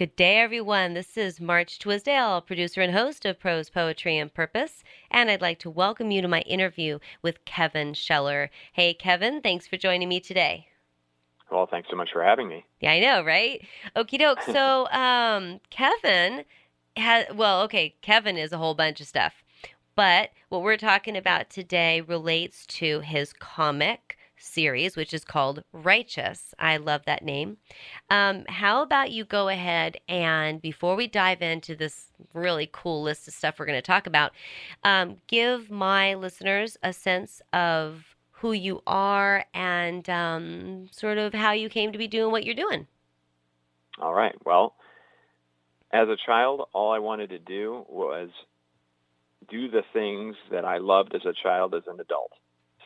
Good day, everyone. This is March Twisdale, producer and host of Prose Poetry and Purpose, and I'd like to welcome you to my interview with Kevin Sheller. Hey, Kevin, thanks for joining me today. Well, thanks so much for having me. Yeah, I know, right? Okie doke. so, um, Kevin has, well, okay, Kevin is a whole bunch of stuff, but what we're talking about today relates to his comic series, which is called Righteous. I love that name. Um, how about you go ahead and before we dive into this really cool list of stuff we're going to talk about, um, give my listeners a sense of who you are and um, sort of how you came to be doing what you're doing. All right. Well, as a child, all I wanted to do was do the things that I loved as a child as an adult.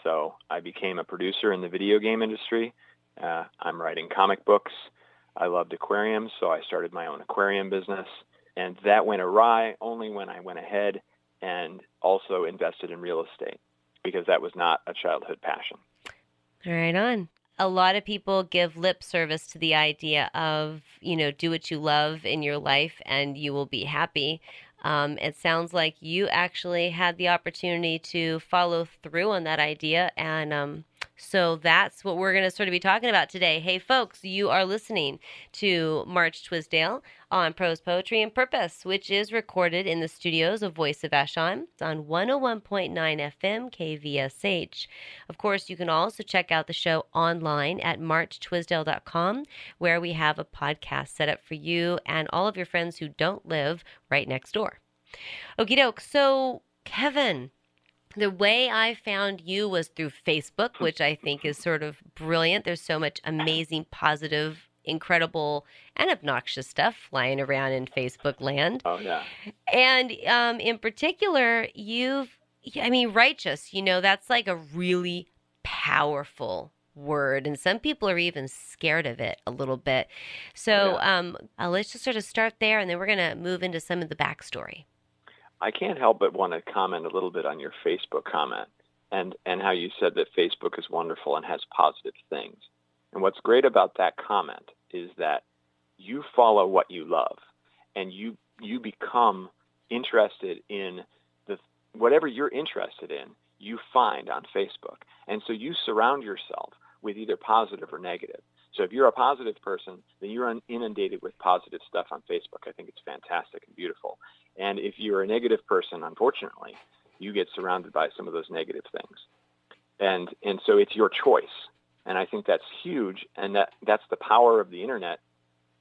So I became a producer in the video game industry. Uh, I'm writing comic books. I loved aquariums, so I started my own aquarium business. And that went awry only when I went ahead and also invested in real estate because that was not a childhood passion. Right on. A lot of people give lip service to the idea of, you know, do what you love in your life and you will be happy. Um, it sounds like you actually had the opportunity to follow through on that idea. And um, so that's what we're going to sort of be talking about today. Hey, folks, you are listening to March Twisdale on Prose Poetry and Purpose, which is recorded in the studios of Voice of Vashon. It's on 101.9 FM KVSH. Of course, you can also check out the show online at marchtwisdale.com, where we have a podcast set up for you and all of your friends who don't live right next door. Okie doke. So, Kevin, the way I found you was through Facebook, which I think is sort of brilliant. There's so much amazing, positive, incredible, and obnoxious stuff flying around in Facebook land. Oh, yeah. And um, in particular, you've, I mean, righteous, you know, that's like a really powerful word and some people are even scared of it a little bit so Oh, yeah. um, uh, let's just sort of start there and then we're going to move into some of the backstory I can't help but want to comment a little bit on your Facebook comment and, and how you said that Facebook is wonderful and has positive things. And what's great about that comment is that you follow what you love and you, you become interested in the, whatever you're interested in, you find on Facebook. And so you surround yourself with either positive or negative. So if you're a positive person, then you're inundated with positive stuff on Facebook. I think it's fantastic and beautiful. And if you're a negative person, unfortunately, you get surrounded by some of those negative things. And and so it's your choice. And I think that's huge and that that's the power of the internet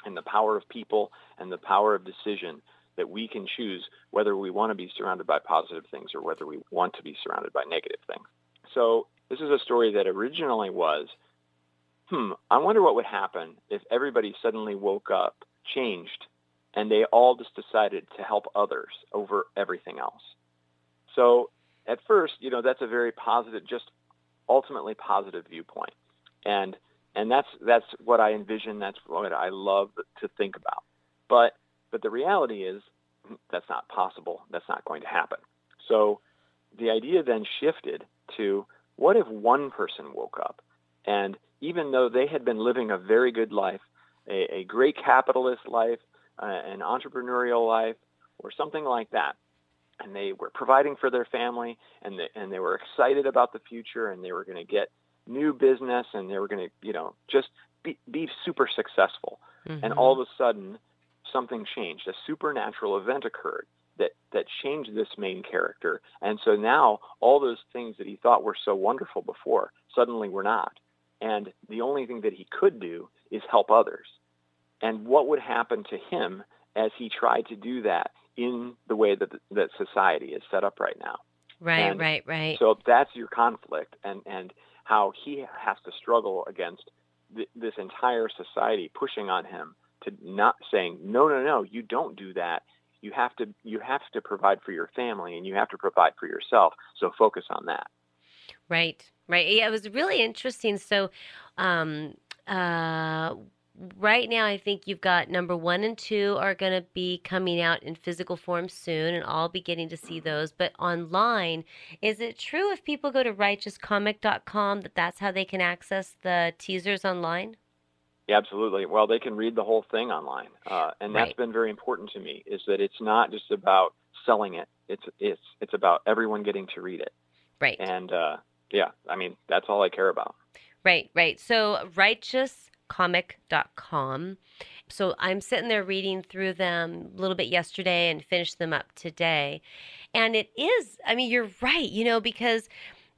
and the power of people and the power of decision that we can choose whether we want to be surrounded by positive things or whether we want to be surrounded by negative things. So this is a story that originally was, hmm, I wonder what would happen if everybody suddenly woke up, changed, and they all just decided to help others over everything else. So at first, you know, that's a very positive, just ultimately positive viewpoint. And and that's that's what I envision, that's what I love to think about. But but the reality is that's not possible. That's not going to happen. So the idea then shifted to what if one person woke up and even though they had been living a very good life, a, a great capitalist life, uh, an entrepreneurial life, or something like that, and they were providing for their family, and they, and they were excited about the future, and they were going to get new business, and they were going to, you know, just be, be super successful. Mm-hmm. And all of a sudden, something changed. A supernatural event occurred that that changed this main character, and so now all those things that he thought were so wonderful before suddenly were not. And the only thing that he could do is help others. And what would happen to him as he tried to do that in the way that that society is set up right now? right And right right So that's your conflict, and and how he has to struggle against th- this entire society pushing on him to not saying no, no, no, you don't do that. You have to you have to provide for your family, and you have to provide for yourself. So focus on that. Right, right. Yeah, it was really interesting. So, um, uh, right now, I think you've got number one and two are going to be coming out in physical form soon, and I'll be getting to see those. But online, is it true if people go to righteouscomic.com that that's how they can access the teasers online? Yeah, absolutely. Well, they can read the whole thing online, uh, and that's Right. been very important to me. Is that it's not just about selling it; it's it's it's about everyone getting to read it. Right. And uh, yeah, I mean that's all I care about. Right, right. So righteouscomic.com. So I'm sitting there reading through them a little bit yesterday and finished them up today. And it is, I mean, you're right, you know, because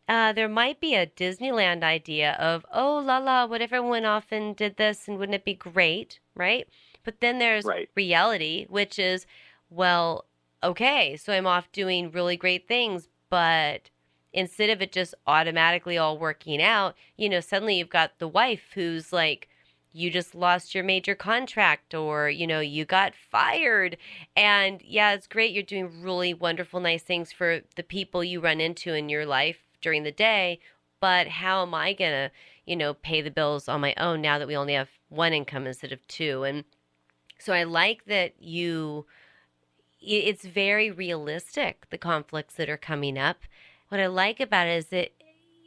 uh, there might be a Disneyland idea of, oh, la la, what if everyone went off and did this and wouldn't it be great? Right. But then there's Right. reality, which is, well, okay, so I'm off doing really great things, but instead of it just automatically all working out, you know, suddenly you've got the wife who's like, you just lost your major contract or, you know, you got fired. And yeah, it's great. You're doing really wonderful, nice things for the people you run into in your life during the day. But how am I going to, you know, pay the bills on my own now that we only have one income instead of two? And so I like that you, it's very realistic, the conflicts that are coming up. What I like about it is that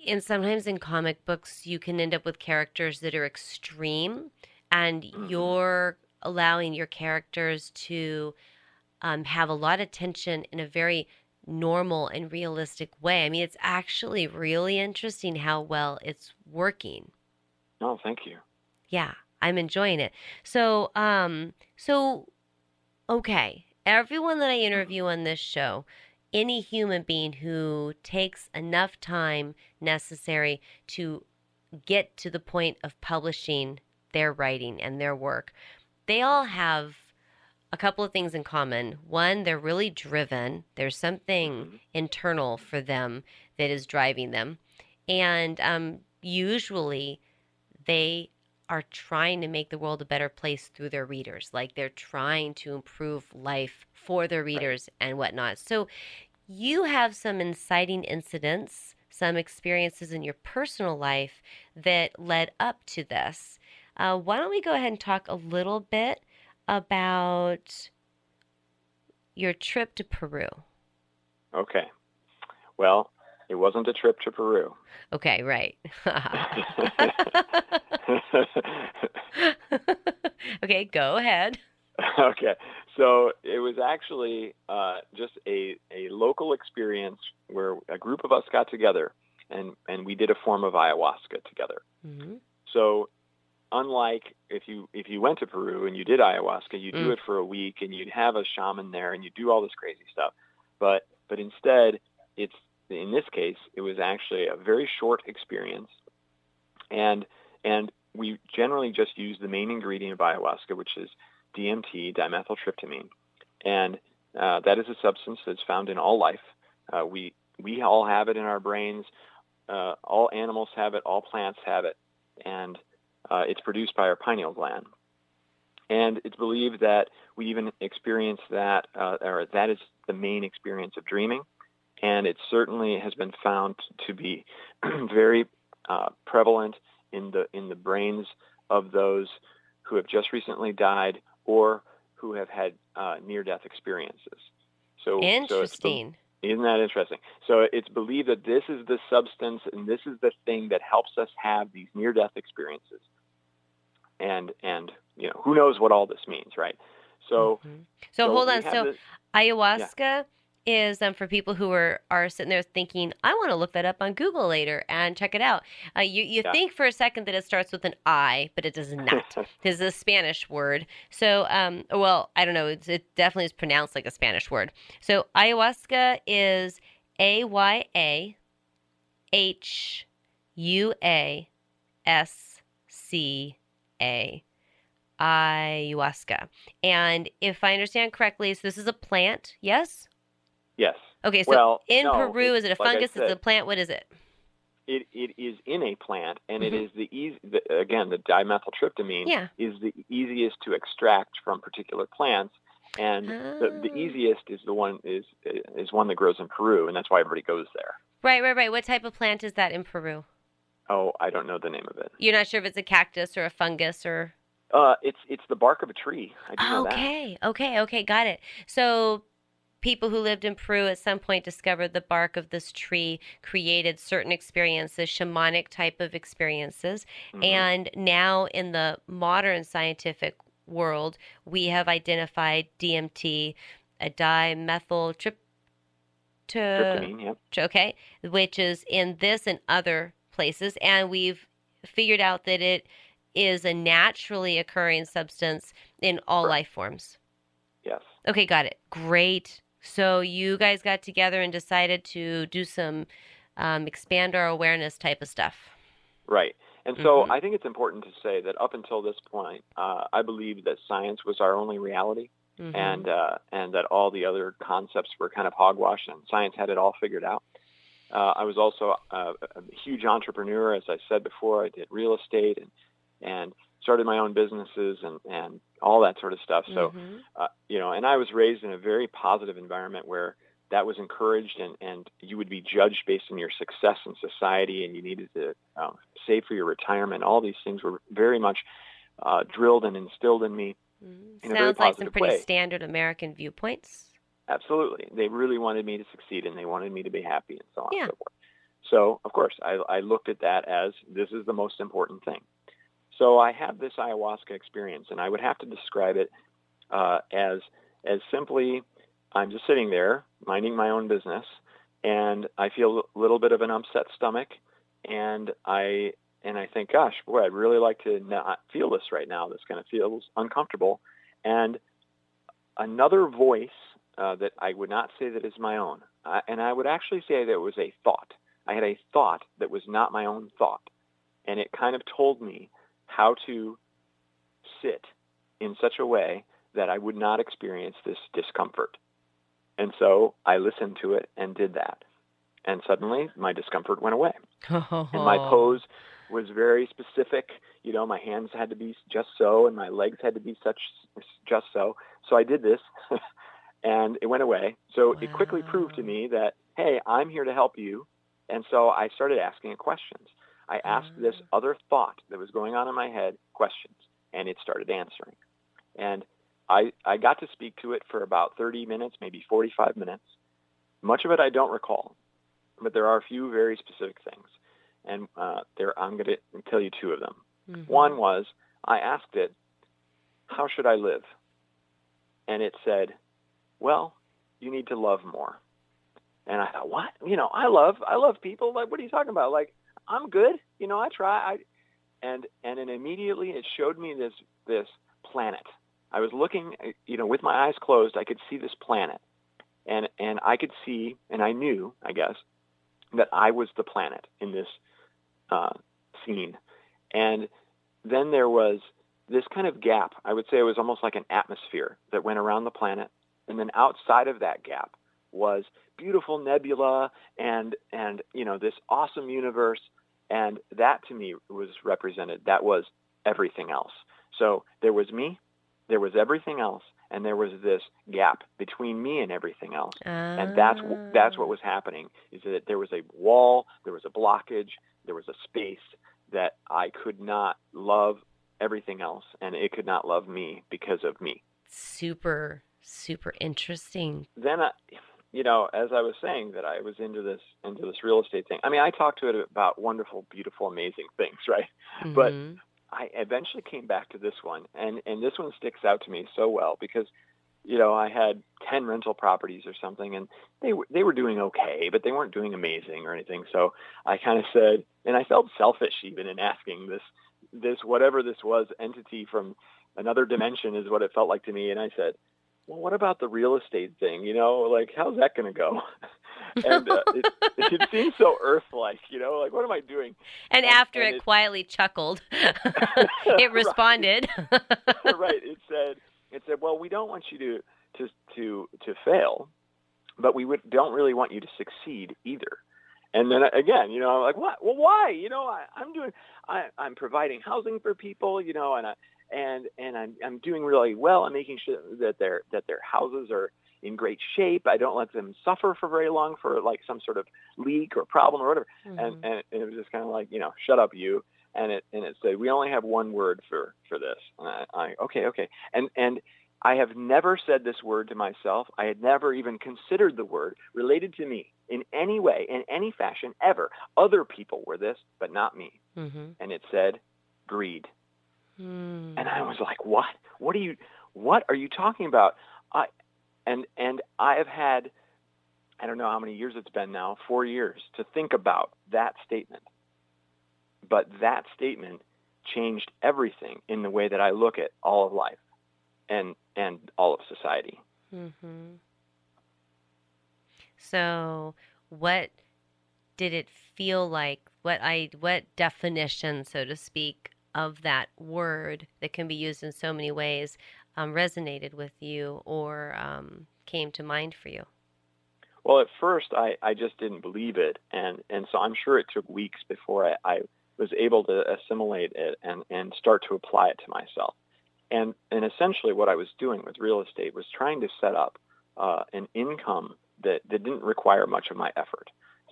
and sometimes in comic books you can end up with characters that are extreme and Mhm. you're allowing your characters to um, have a lot of tension in a very normal and realistic way. I mean it's actually really interesting how well it's working. No, thank you. yeah i'm enjoying it. So um so okay. Everyone that i interview on this show any human being who takes enough time necessary to get to the point of publishing their writing and their work they all have a couple of things in common. One they're really driven. There's something Mhm. internal for them that is driving them. And um, usually they are trying to make the world a better place through their readers. Like they're trying to improve life for their readers and whatnot. So you have some inciting incidents, some experiences in your personal life that led up to this. Uh, why don't we go ahead and talk a little bit about your trip to Peru? Okay. Well, it wasn't a trip to Peru. Okay, right. okay, go ahead. okay. So it was actually uh, just a, a local experience where a group of us got together and, and we did a form of ayahuasca together. hmm So unlike if you if you went to Peru and you did ayahuasca, you do Mm. it for a week and you'd have a shaman there and you do all this crazy stuff. But but instead, it's in this case, it was actually a very short experience, and and we generally just use the main ingredient of ayahuasca, which is DMT, dimethyltryptamine, and uh, that is a substance that's found in all life. Uh, we we all have it in our brains. Uh, all animals have it. All plants have it, and uh, it's produced by our pineal gland. And it's believed that we even experience that, uh, or that is the main experience of dreaming. And it certainly has been found to be very uh, prevalent in the in the brains of those who have just recently died or who have had uh, near-death experiences. So, so Interesting. isn't that interesting? So it's believed that this is the substance and this is the thing that helps us have these near-death experiences. And and you know who knows what all this means, right? So Mhm. so, hold on. So this- ayahuasca is um, for people who are are sitting there thinking, I want to look that up on Google later and check it out. Uh, you you Yeah. think for a second that it starts with an I, but it does not. This is a Spanish word. So, um, well, I don't know. It's, it definitely is pronounced like a Spanish word. So, ayahuasca is A Y A H U A S C A. Ayahuasca. And if I understand correctly, so this is a plant, yes? Yes, Okay, so well, in no, Peru, is it a like fungus? Is it a plant? What is it? it, it is in a plant, and it Mhm. is the easy. The, again, the dimethyltryptamine Yeah. is the easiest to extract from particular plants, and the, the Ah. easiest is the one is is one that grows in Peru, and that's why everybody goes there. Right, right, right. What type of plant is that in Peru? Oh, I don't know the name of it. You're not sure if it's a cactus or a fungus or Uh, it's it's the bark of a tree. I do know that. Okay, okay, okay, got it. So people who lived in Peru at some point discovered the bark of this tree created certain experiences, shamanic type of experiences. Mm-hmm. And now in the modern scientific world, we have identified DMT, a dimethyl trip Tryptamine, yep. okay, which is in this and other places, and we've figured out that it is a naturally occurring substance in all right. life forms. Yes. Okay, got it. Great. So you guys got together and decided to do some um, expand our awareness type of stuff. Right. And so mm-hmm. I think it's important to say that up until this point, uh, I believe that science was our only reality, mm-hmm. and uh, and that all the other concepts were kind of hogwash, and science had it all figured out. Uh, I was also a, a huge entrepreneur, as I said before. I did real estate and and started my own businesses and, and all that sort of stuff. So, mm-hmm. uh, you know, and I was raised in a very positive environment where that was encouraged and, and you would be judged based on your success in society and you needed to um, save for your retirement. All these things were very much uh, drilled and instilled in me. Mm-hmm. In Sounds like some pretty way. standard American viewpoints. Absolutely. They really wanted me to succeed and they wanted me to be happy and so on yeah. and so forth. So, of course, I, I looked at that as this is the most important thing. So I have this ayahuasca experience, and I would have to describe it uh, as as simply I'm just sitting there minding my own business, and I feel a little bit of an upset stomach, and I and I think, gosh, boy, I'd really like to not feel this right now. This kind of feels uncomfortable, and another voice uh, that I would not say that is my own, uh, and I would actually say that it was a thought. I had a thought that was not my own thought, and it kind of told me how to sit in such a way that I would not experience this discomfort. And so I listened to it and did that. And suddenly my discomfort went away. and my pose was very specific. You know, my hands had to be just so and my legs had to be such just so. So I did this and it went away. So wow. it quickly proved to me that, hey, I'm here to help you. And so I started asking it questions. I asked this mm. other thought that was going on in my head questions, and it started answering. And I, I got to speak to it for about 30 minutes, maybe 45 minutes. Much of it I don't recall, but there are a few very specific things. And uh, there, I'm going to tell you two of them. Mm-hmm. One was I asked it, how should I live? And it said, well, you need to love more. And I thought, what? You know, I love, I love people. Like, what are you talking about? Like, I'm good. You know, I try. I, and and immediately it showed me this this planet. I was looking, you know, with my eyes closed, I could see this planet, and and I could see, and I knew, I guess, that I was the planet in this uh, scene, and then there was this kind of gap. I would say it was almost like an atmosphere that went around the planet, and then outside of that gap was beautiful nebula and and you know this awesome universe and that to me was represented. That was everything else. So there was me, there was everything else, and there was this gap between me and everything else. And that's that's what was happening. Is that there was a wall, there was a blockage, there was a space that I could not love everything else, and it could not love me because of me. Super, super interesting. Then I, you know, as I was saying that I was into this into this real estate thing. I mean, I talked to it about wonderful, beautiful, amazing things, right? Mm-hmm. But I eventually came back to this one, and and this one sticks out to me so well because, you know, I had ten rental properties or something, and they were they were doing okay, but they weren't doing amazing or anything. So I kind of said, and I felt selfish even in asking this this whatever this was entity from another dimension is what it felt like to me, and I said well, what about the real estate thing? You know, like how's that going to go? and uh, it, it seems so Earth-like. You know, like what am I doing? And, and after and it, it, quietly chuckled, it responded. right. It said, it said, well, we don't want you to to to to fail, but we would, don't really want you to succeed either. And then again, you know, I'm like, what? Well, why? You know, I, I'm doing, I, I'm providing housing for people, you know, and I, and and I'm I'm doing really well. I'm making sure that their that their houses are in great shape. I don't let them suffer for very long for like some sort of leak or problem or whatever. Mm-hmm. And, and it was just kind of like you know, shut up, you. And it and it said we only have one word for for this. And I, I okay okay. And and I have never said this word to myself. I had never even considered the word related to me in any way, in any fashion, ever. Other people were this, but not me. Mm-hmm. And it said greed. Mm. And I was like, what? What are you, what are you talking about? I, and, and I have had, I don't know how many years it's been now, four years to think about that statement. But that statement changed everything in the way that I look at all of life and and all of society. Mm-hmm. So, what did it feel like? What I what definition, so to speak, of that word that can be used in so many ways um, resonated with you or um, came to mind for you? Well, at first, I, I just didn't believe it, and and so I'm sure it took weeks before I, I was able to assimilate it and and start to apply it to myself. And, and essentially what I was doing with real estate was trying to set up uh, an income that, that didn't require much of my effort.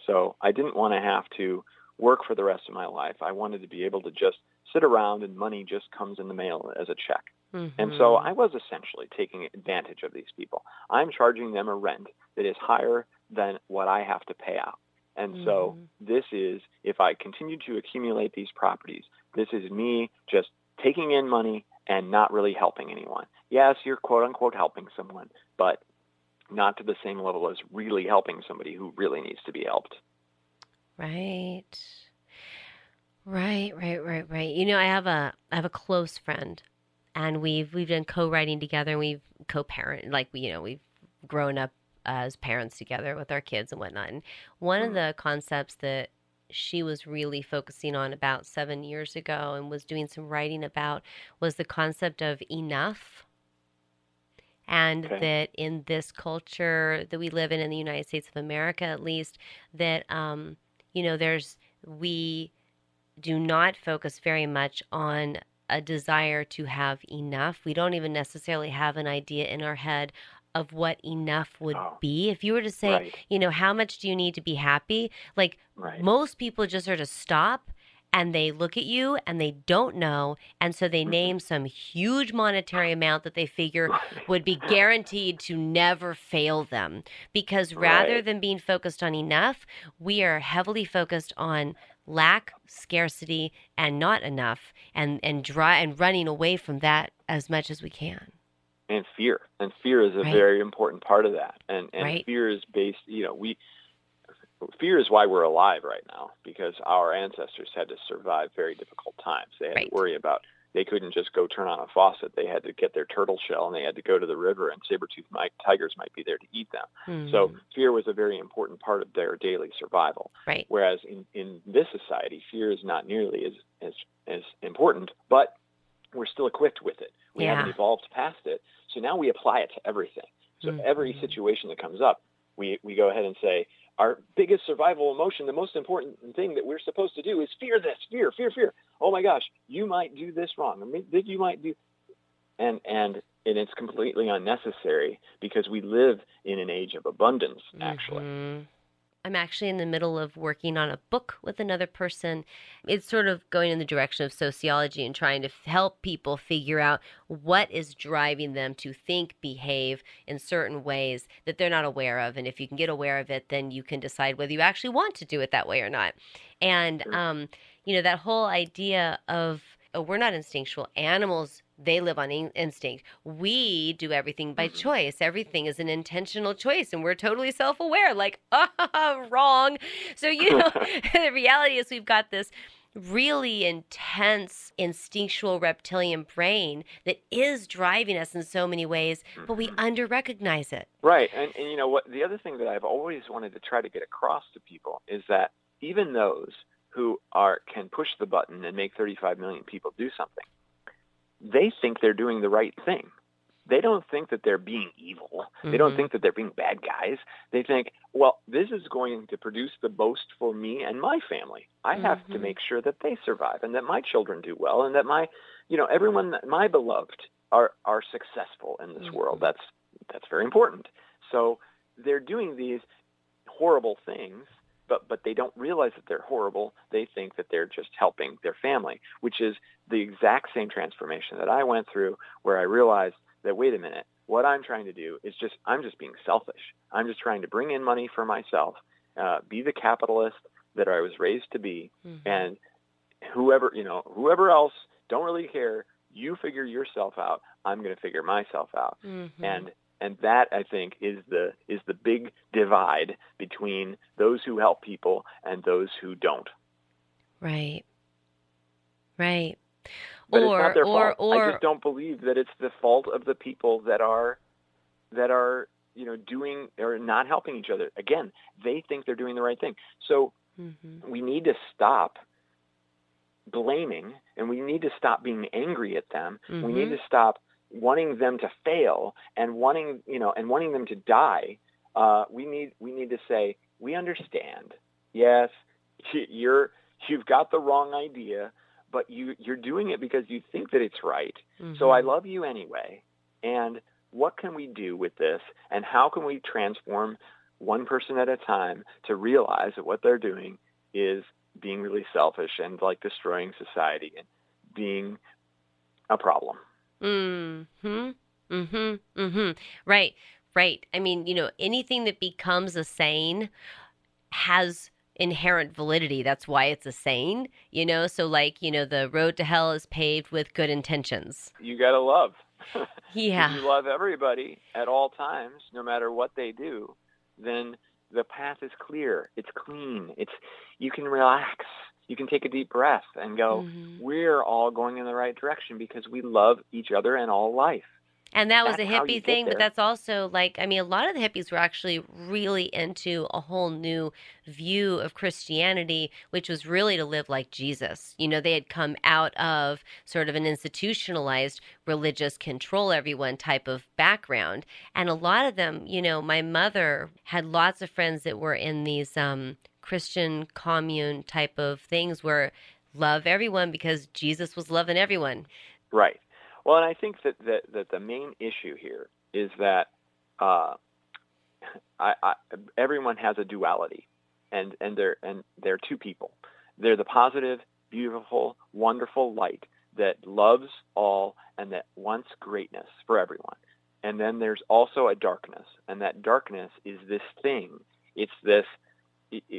So I didn't want to have to work for the rest of my life. I wanted to be able to just sit around and money just comes in the mail as a check. Mm-hmm. And so I was essentially taking advantage of these people. I'm charging them a rent that is higher than what I have to pay out. And mm-hmm. so this is, if I continue to accumulate these properties, this is me just taking in money and not really helping anyone. Yes, you're quote unquote helping someone, but not to the same level as really helping somebody who really needs to be helped. Right. Right, right, right, right. You know, I have a I have a close friend and we've we've done co-writing together and we've co-parent like we you know, we've grown up as parents together with our kids and whatnot. And one mm-hmm. of the concepts that she was really focusing on about seven years ago and was doing some writing about was the concept of enough. And okay. that in this culture that we live in, in the United States of America at least, that, um, you know, there's, we do not focus very much on a desire to have enough. We don't even necessarily have an idea in our head of what enough would oh, be. If you were to say, right. you know, how much do you need to be happy? Like right. most people just sort of stop and they look at you and they don't know. And so they mm-hmm. name some huge monetary amount that they figure would be guaranteed to never fail them. Because rather right. than being focused on enough, we are heavily focused on lack, scarcity, and not enough and, and dry and running away from that as much as we can and fear and fear is a right. very important part of that and and right. fear is based you know we fear is why we're alive right now because our ancestors had to survive very difficult times they had right. to worry about they couldn't just go turn on a faucet they had to get their turtle shell and they had to go to the river and saber-toothed might, tigers might be there to eat them mm-hmm. so fear was a very important part of their daily survival right whereas in in this society fear is not nearly as as as important but we're still equipped with it we yeah. haven't evolved past it so now we apply it to everything. So mm-hmm. every situation that comes up, we, we go ahead and say, our biggest survival emotion, the most important thing that we're supposed to do is fear this, fear, fear, fear. Oh my gosh, you might do this wrong. Or you might do, and and and it's completely unnecessary because we live in an age of abundance. Actually, mm-hmm. I'm actually in the middle of working on a book with another person. It's sort of going in the direction of sociology and trying to help people figure out what is driving them to think, behave in certain ways that they're not aware of. And if you can get aware of it, then you can decide whether you actually want to do it that way or not. And, um, you know, that whole idea of, oh, we're not instinctual. Animals they live on in- instinct. We do everything by mm-hmm. choice. Everything is an intentional choice, and we're totally self aware, like, ah, wrong. So, you know, the reality is we've got this really intense instinctual reptilian brain that is driving us in so many ways, but we mm-hmm. under recognize it. Right. And, and you know what? The other thing that I've always wanted to try to get across to people is that even those who are can push the button and make 35 million people do something they think they're doing the right thing. They don't think that they're being evil. Mm-hmm. They don't mm-hmm. think that they're being bad guys. They think, well, this is going to produce the most for me and my family. I mm-hmm. have to mm-hmm. make sure that they survive and that my children do well and that my, you know, everyone, my beloved are are successful in this mm-hmm. world. That's that's very important. So they're doing these horrible things but but they don't realize that they're horrible. They think that they're just helping their family, which is the exact same transformation that I went through, where I realized that wait a minute, what I'm trying to do is just I'm just being selfish. I'm just trying to bring in money for myself, uh, be the capitalist that I was raised to be, mm-hmm. and whoever you know, whoever else don't really care. You figure yourself out. I'm going to figure myself out, mm-hmm. and and that I think is the is the big divide between those who help people and those who don't. Right. Right. But or, it's not their or, fault. Or, I just don't believe that it's the fault of the people that are that are you know doing or not helping each other. Again, they think they're doing the right thing. So mm-hmm. we need to stop blaming and we need to stop being angry at them. Mm-hmm. We need mm-hmm. to stop wanting them to fail and wanting you know and wanting them to die. Uh, we need we need to say we understand. Yes, you're you've got the wrong idea but you you're doing it because you think that it's right. Mm-hmm. So I mm-hmm. love you anyway. And what can we do with this and how can we transform one person at a time to realize that what they're doing is being really selfish and like destroying society and being a problem. Mhm. Mm-hmm. Mm-hmm. Right. Right. I mean, you know, anything that becomes a saying has inherent validity. That's why it's a saying, you know? So, like, you know, the road to hell is paved with good intentions. You got to love. Yeah. if you love everybody at all times, no matter what they do, then the path is clear. It's clean. It's you can relax. You can take a deep breath and go, mm-hmm. we're all going in the right direction because we love each other and all life. And that was a hippie thing, but that's also like, I mean, a lot of the hippies were actually really into a whole new view of Christianity, which was really to live like Jesus. You know, they had come out of sort of an institutionalized religious control everyone type of background. And a lot of them, you know, my mother had lots of friends that were in these um, Christian commune type of things where love everyone because Jesus was loving everyone. Right. Well, and I think that, that, that the main issue here is that uh, I, I, everyone has a duality, and and they're and they're two people. They're the positive, beautiful, wonderful light that loves all and that wants greatness for everyone. And then there's also a darkness, and that darkness is this thing. It's this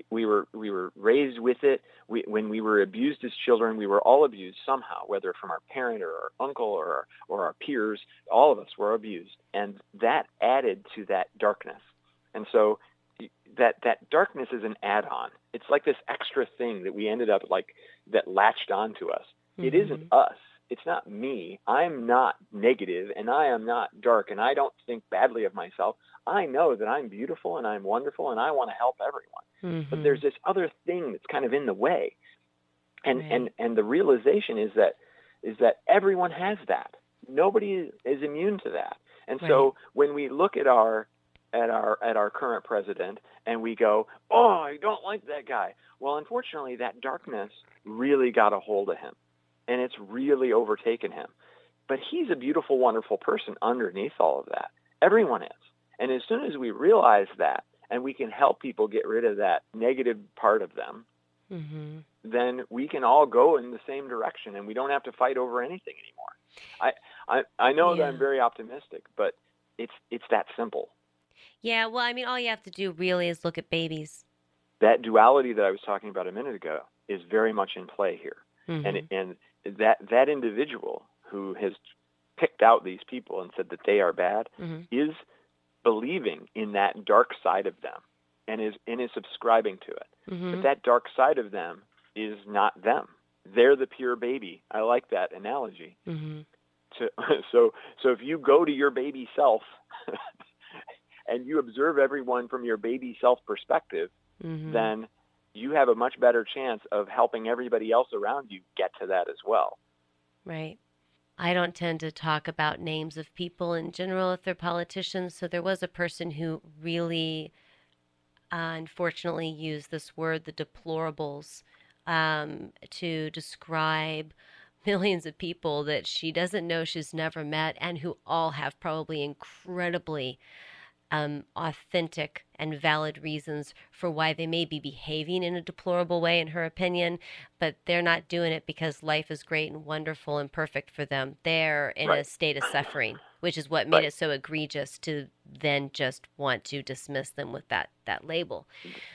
we were we were raised with it. We, when we were abused as children, we were all abused somehow, whether from our parent or our uncle or our, or our peers. All of us were abused, and that added to that darkness. And so that that darkness is an add-on. It's like this extra thing that we ended up like that latched onto us. Mm-hmm. It isn't us. It's not me. I'm not negative and I am not dark and I don't think badly of myself. I know that I'm beautiful and I'm wonderful and I want to help everyone. Mm-hmm. But there's this other thing that's kind of in the way. And right. and and the realization is that is that everyone has that. Nobody is immune to that. And right. so when we look at our at our at our current president and we go, "Oh, I don't like that guy." Well, unfortunately, that darkness really got a hold of him and it's really overtaken him. But he's a beautiful, wonderful person underneath all of that. Everyone is. And as soon as we realize that and we can help people get rid of that negative part of them, mm-hmm. then we can all go in the same direction and we don't have to fight over anything anymore. I I, I know yeah. that I'm very optimistic, but it's it's that simple. Yeah, well, I mean, all you have to do really is look at babies. That duality that I was talking about a minute ago is very much in play here, mm-hmm. and and that that individual who has picked out these people and said that they are bad mm-hmm. is believing in that dark side of them and is and is subscribing to it. Mm-hmm. But that dark side of them is not them. They're the pure baby. I like that analogy. Mm-hmm. So, so so if you go to your baby self and you observe everyone from your baby self perspective, mm-hmm. then you have a much better chance of helping everybody else around you get to that as well. Right. I don't tend to talk about names of people in general if they're politicians. So there was a person who really, uh, unfortunately, used this word, the deplorables, um, to describe millions of people that she doesn't know she's never met and who all have probably incredibly um, authentic and valid reasons for why they may be behaving in a deplorable way, in her opinion, but they're not doing it because life is great and wonderful and perfect for them. They're in Right. a state of suffering, which is what made Right. it so egregious to then just want to dismiss them with that that label.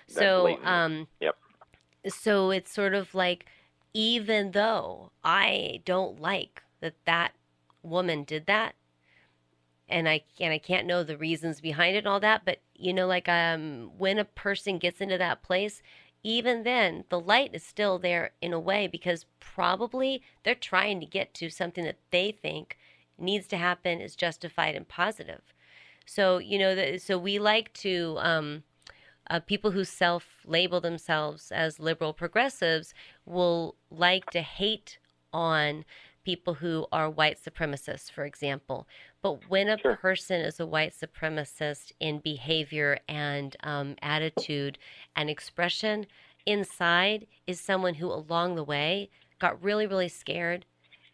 That so, blatant- um, Yep. so it's sort of like even though I don't like that that woman did that and I and I can't know the reasons behind it and all that, but you know like um when a person gets into that place even then the light is still there in a way because probably they're trying to get to something that they think needs to happen is justified and positive. So, you know, the, so we like to um uh, people who self label themselves as liberal progressives will like to hate on people who are white supremacists, for example. But when a Sure. person is a white supremacist in behavior and um, attitude and expression, inside is someone who along the way got really, really scared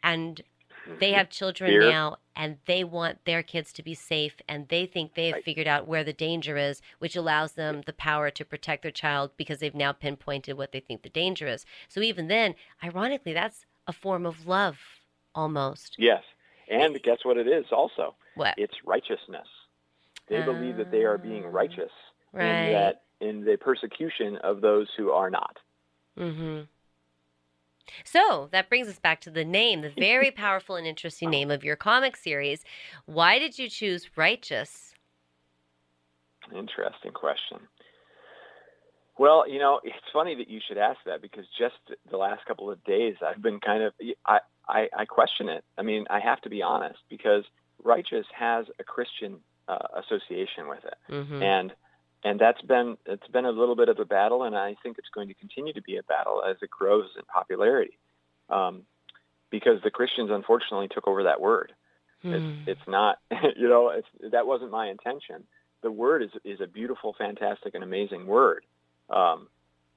and they have children Fear. now and they want their kids to be safe and they think they've Right. figured out where the danger is which allows them the power to protect their child because they've now pinpointed what they think the danger is so even then ironically that's a form of love almost Yes. And guess what it is also? what It's righteousness. They believe that they are being righteous in that in the persecution of those who are not. mm-hmm so that brings us back to the name the very powerful and interesting name of your comic series why did you choose righteous Interesting question. Well, you know, it's funny that you should ask that because just the last couple of days I've been kind of I I, I question it. I mean, I have to be honest because righteous has a Christian uh, association with it, mm-hmm and and that's been it's been a little bit of a battle, and I think it's going to continue to be a battle as it grows in popularity, um, because the Christians unfortunately took over that word. Hmm. It's, it's not, you know, it's, that wasn't my intention. The word is is a beautiful, fantastic, and amazing word, um,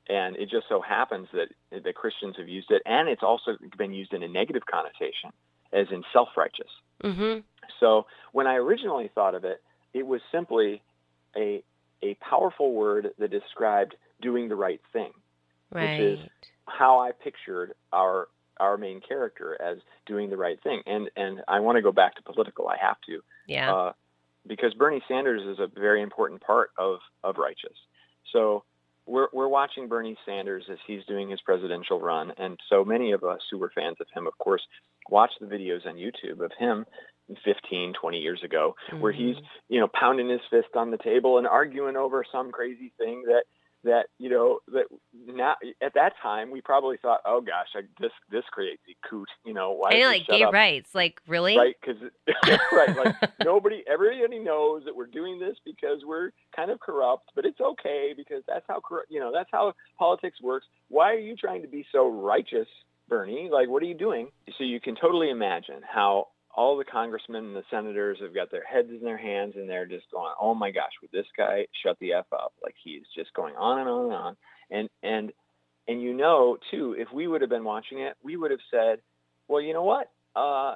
and it just so happens that the Christians have used it, and it's also been used in a negative connotation, as in self-righteous. mm-hmm So when I originally thought of it, it was simply a a powerful word that described doing the right thing. right which is- How I pictured our our main character as doing the right thing, and and I want to go back to political. I have to yeah uh, because Bernie Sanders is a very important part of of righteous. So we're we're watching Bernie Sanders as he's doing his presidential run, and so many of us who were fans of him, of course, watch the videos on YouTube of him 15, 20 years ago, where he's Mhm. you know pounding his fist on the table and arguing over some crazy thing that that you know that now at that time we probably thought, oh gosh, I, this this creates a coot, you know, why I know, does he like gay up? rights. Like, really? right? Because right, like nobody, everybody knows that we're doing this because we're kind of corrupt, but it's okay because that's how you know, that's how politics works. Why are you trying to be so righteous, Bernie? Like, what are you doing? So you can totally imagine how all the congressmen and the senators have got their heads in their hands and they're just going, "Oh my gosh, would this guy shut the f up?" Like he's just going on and on and on, and and and you know too, if we would have been watching it, we would have said, "Well, you know what? Uh,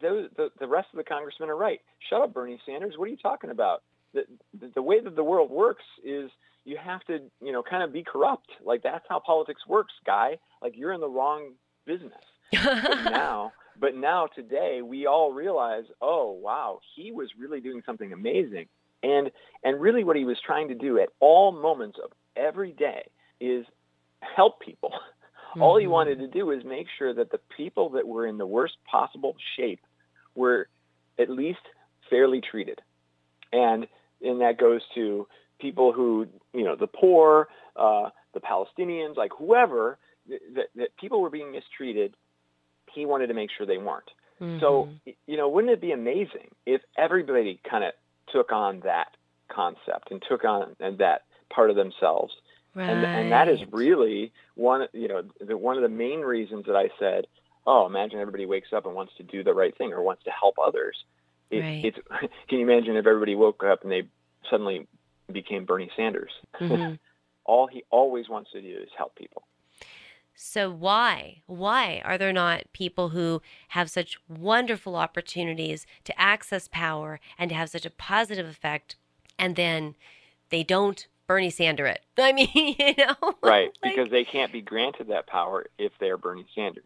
those, the, the rest of the congressmen are right. Shut up, Bernie Sanders. What are you talking about? The, the, the way that the world works is you have to, you know, kind of be corrupt. Like that's how politics works, guy. Like you're in the wrong business. Now, but now today we all realize, oh wow, he was really doing something amazing. And and really what he was trying to do at all moments of every day is help people. All he Mhm. wanted to do is make sure that the people that were in the worst possible shape were at least fairly treated. And and that goes to people who, you know, the poor, uh, the Palestinians, like whoever, that, that people were being mistreated. He wanted to make sure they weren't. So, Mhm. you know, wouldn't it be amazing if everybody kind of took on that concept and took on and that part of themselves and and that is really one you know the, one of the main reasons that I said, oh, imagine everybody wakes up and wants to do the right thing or wants to help others. It, Right. It's can you imagine if everybody woke up and they suddenly became Bernie Sanders? Mhm. All he always wants to do is help people. So why? Why are there not people who have such wonderful opportunities to access power and to have such a positive effect and then they don't Bernie Sanders it. I mean, you know, right? like, because they can't be granted that power if they're Bernie Sanders.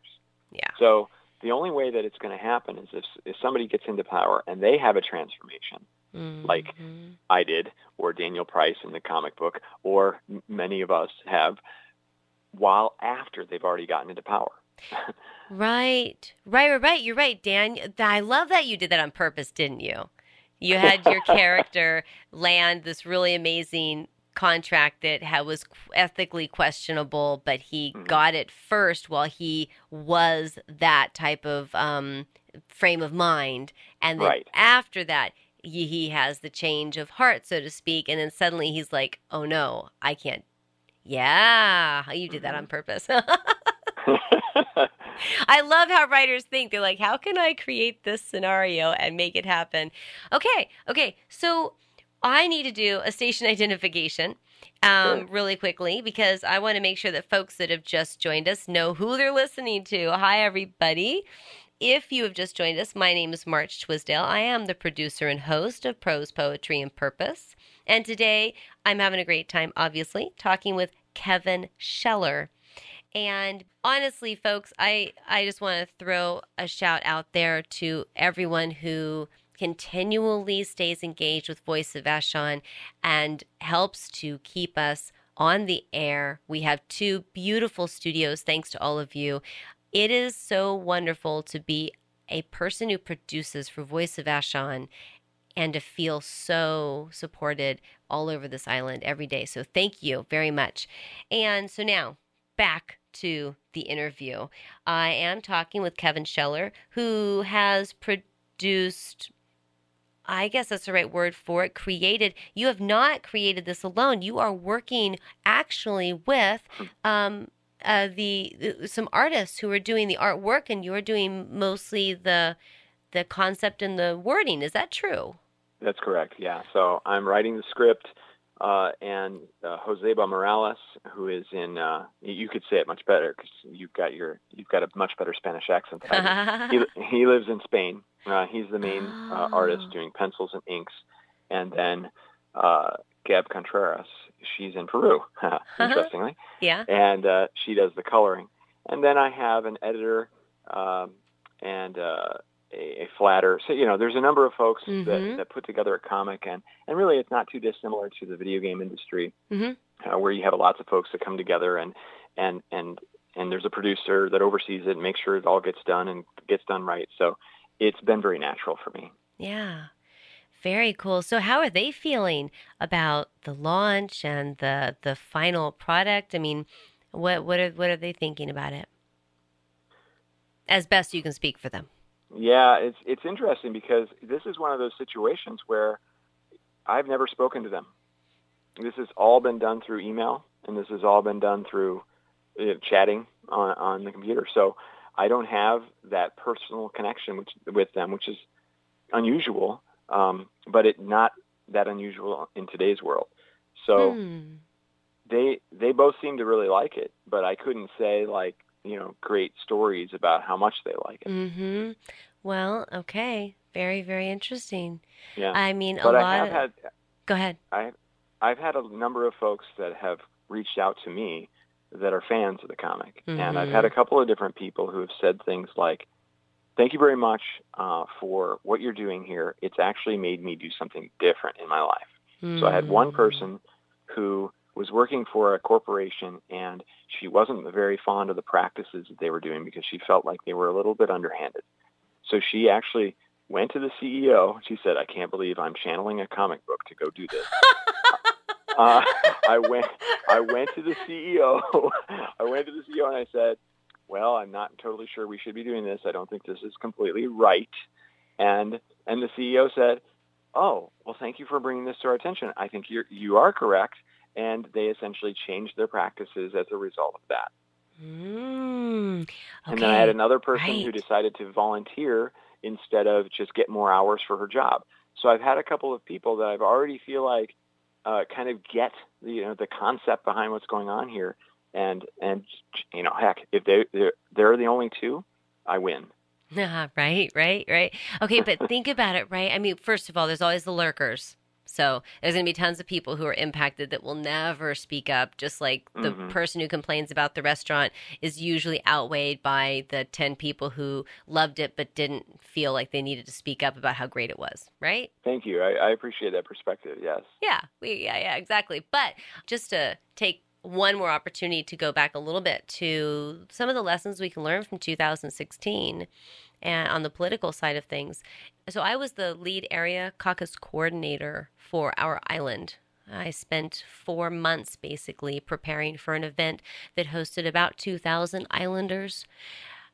Yeah. So the only way that it's going to happen is if, if somebody gets into power and they have a transformation, mm-hmm. like I did, or Daniel Price in the comic book, or many of us have, while after they've already gotten into power. right, right, right, right. You're right, Dan. I love that you did that on purpose, didn't you? You had your character land this really amazing contract that had, was ethically questionable, but he mm-hmm. got it first while he was that type of um, frame of mind, and then right. after that. He, he has the change of heart, so to speak, and then suddenly he's like, "Oh no, I can't." Yeah, you did that on mm-hmm. purpose. I love how writers think. They're like, how can I create this scenario and make it happen? Okay, okay. So I need to do a station identification um, really quickly because I want to make sure that folks that have just joined us know who they're listening to. Hi, everybody. If you have just joined us, my name is March Twisdale. I am the producer and host of Prose Poetry and Purpose. And today I'm having a great time, obviously, talking with Kevin Sheller. And honestly, folks, I, I just want to throw a shout out there to everyone who continually stays engaged with Voice of Vashon and helps to keep us on the air. We have two beautiful studios, thanks to all of you. It is so wonderful to be a person who produces for Voice of Vashon and to feel so supported all over this island every day. So thank you very much. And so now back to the interview. I am talking with Kevin Sheller, who has produced I guess that's the right word for it, created. You have not created this alone. You are working actually with um, uh, the, some artists who are doing the artwork, and you are doing mostly the the concept and the wording. Is that true? That's correct. Yeah. So I'm writing the script, uh, and uh, Joseba Morales, who is in, uh, you could say it much better because you've got your you've got a much better Spanish accent. he he lives in Spain uh, he's the main uh, artist oh. doing pencils and inks, and then uh, Gab Contreras, she's in Peru, interestingly. Yeah. And uh, she does the coloring, and then I have an editor um, and uh, a, a flatter. So you know, there's a number of folks mm-hmm. that, that put together a comic, and and really, it's not too dissimilar to the video game industry, mm-hmm. uh, where you have lots of folks that come together and and and and there's a producer that oversees it and makes sure it all gets done and gets done right. So it's been very natural for me. Yeah. Very cool. So how are they feeling about the launch and the the final product? I mean, what what are what are they thinking about it? As best you can speak for them. Yeah, it's it's interesting because this is one of those situations where I've never spoken to them. This has all been done through email, and this has all been done through you know, chatting on on the computer. So I don't have that personal connection which, with them, which is unusual, um, but it not that unusual in today's world. So hmm. they they both seem to really like it, but I couldn't say like you know great stories about how much they like it. Mm-hmm. Well, okay, very very interesting. Yeah, I mean but a I lot. Have of... had, Go ahead. I I've had a number of folks that have reached out to me that are fans of the comic. Mm-hmm. And I've had a mm-hmm. couple of different people who have said things like, thank you very much uh, for what you're doing here. It's actually made me do something different in my life. Mm-hmm. So I had one mm. person who was working for a corporation and she wasn't very fond of the practices that they were doing because she felt like they were a little bit underhanded. So she actually went to the CEO. She said, I can't believe I'm channeling a comic book to go do this. uh, I went I went to the CEO. I went to the CEO and I said, "Well, I'm not totally sure we should be doing this. I don't think this is completely right." And and the CEO said, "Oh, well, thank you for bringing this to our attention. I think you're, you are correct." And they essentially changed their practices as a result of that. Mm, okay. And then I had another person right. who decided to volunteer instead of just get more hours for her job. So I've had a couple of people that I've already feel like uh, kind of get the, you know the concept behind what's going on here, and and you know heck, if they they're, they're the only two, I win. Right, right, right. Okay, but think about it, right? I mean, first of all, there's always the lurkers, So there's going to be tons of people who are impacted that will never speak up, just like the Mhm. person who complains about the restaurant is usually outweighed by the 10 people who loved it but didn't feel like they needed to speak up about how great it was, right? Thank you. I, I appreciate that perspective. Yes. Yeah, we, yeah, yeah, exactly. But just to take one more opportunity to go back a little bit to some of the lessons we can learn from 2016 and on the political side of things. So I was the lead area caucus coordinator for our island. I spent four months basically preparing for an event that hosted about 2,000 islanders.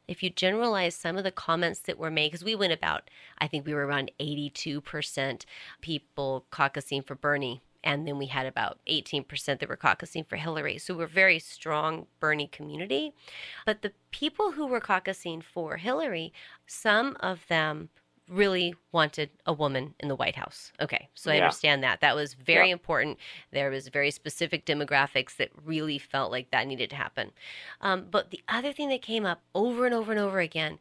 If you generalize some of the comments that were made, because we went about, I think we were around 82% people caucusing for Bernie. And then we had about 18% that were caucusing for Hillary. So we're a very strong Bernie community. But the people who were caucusing for Hillary, some of them really wanted a woman in the White House. Okay, so I Yeah. understand that. That was very Yeah. important. There was very specific demographics that really felt like that needed to happen. Um, but the other thing that came up over and over and over again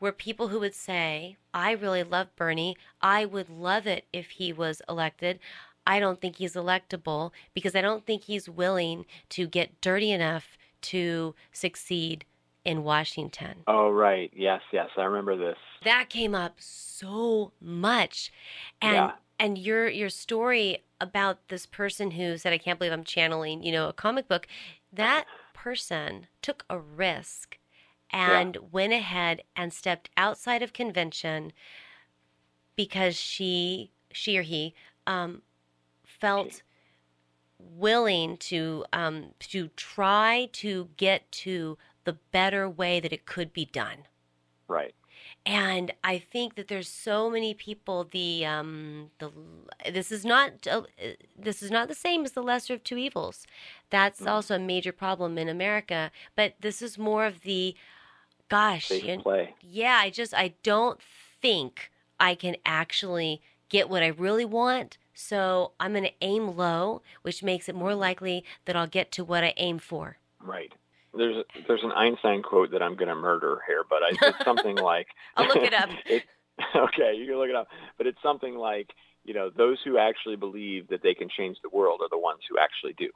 were people who would say, I really love Bernie. I would love it if he was elected. I don't think he's electable because I don't think he's willing to get dirty enough to succeed in Washington. Oh, right. Yes, yes. I remember this. That came up so much. And Yeah. and your your story about this person who said I can't believe I'm channeling, you know, a comic book, that person took a risk and went ahead and stepped outside of convention because she she or he um, felt willing to um, to try to get to the better way that it could be done. Right. And I think that there's so many people. The um, the this is not uh, this is not the same as the lesser of two evils. That's Mhm. also a major problem in America. But this is more of the, gosh, you- yeah. I just I don't think I can actually get what I really want. So I'm going to aim low, which makes it more likely that I'll get to what I aim for. Right. There's there's an Einstein quote that I'm going to murder here, but I, it's something like I'll look it up. it, okay, you can look it up, but it's something like you know those who actually believe that they can change the world are the ones who actually do.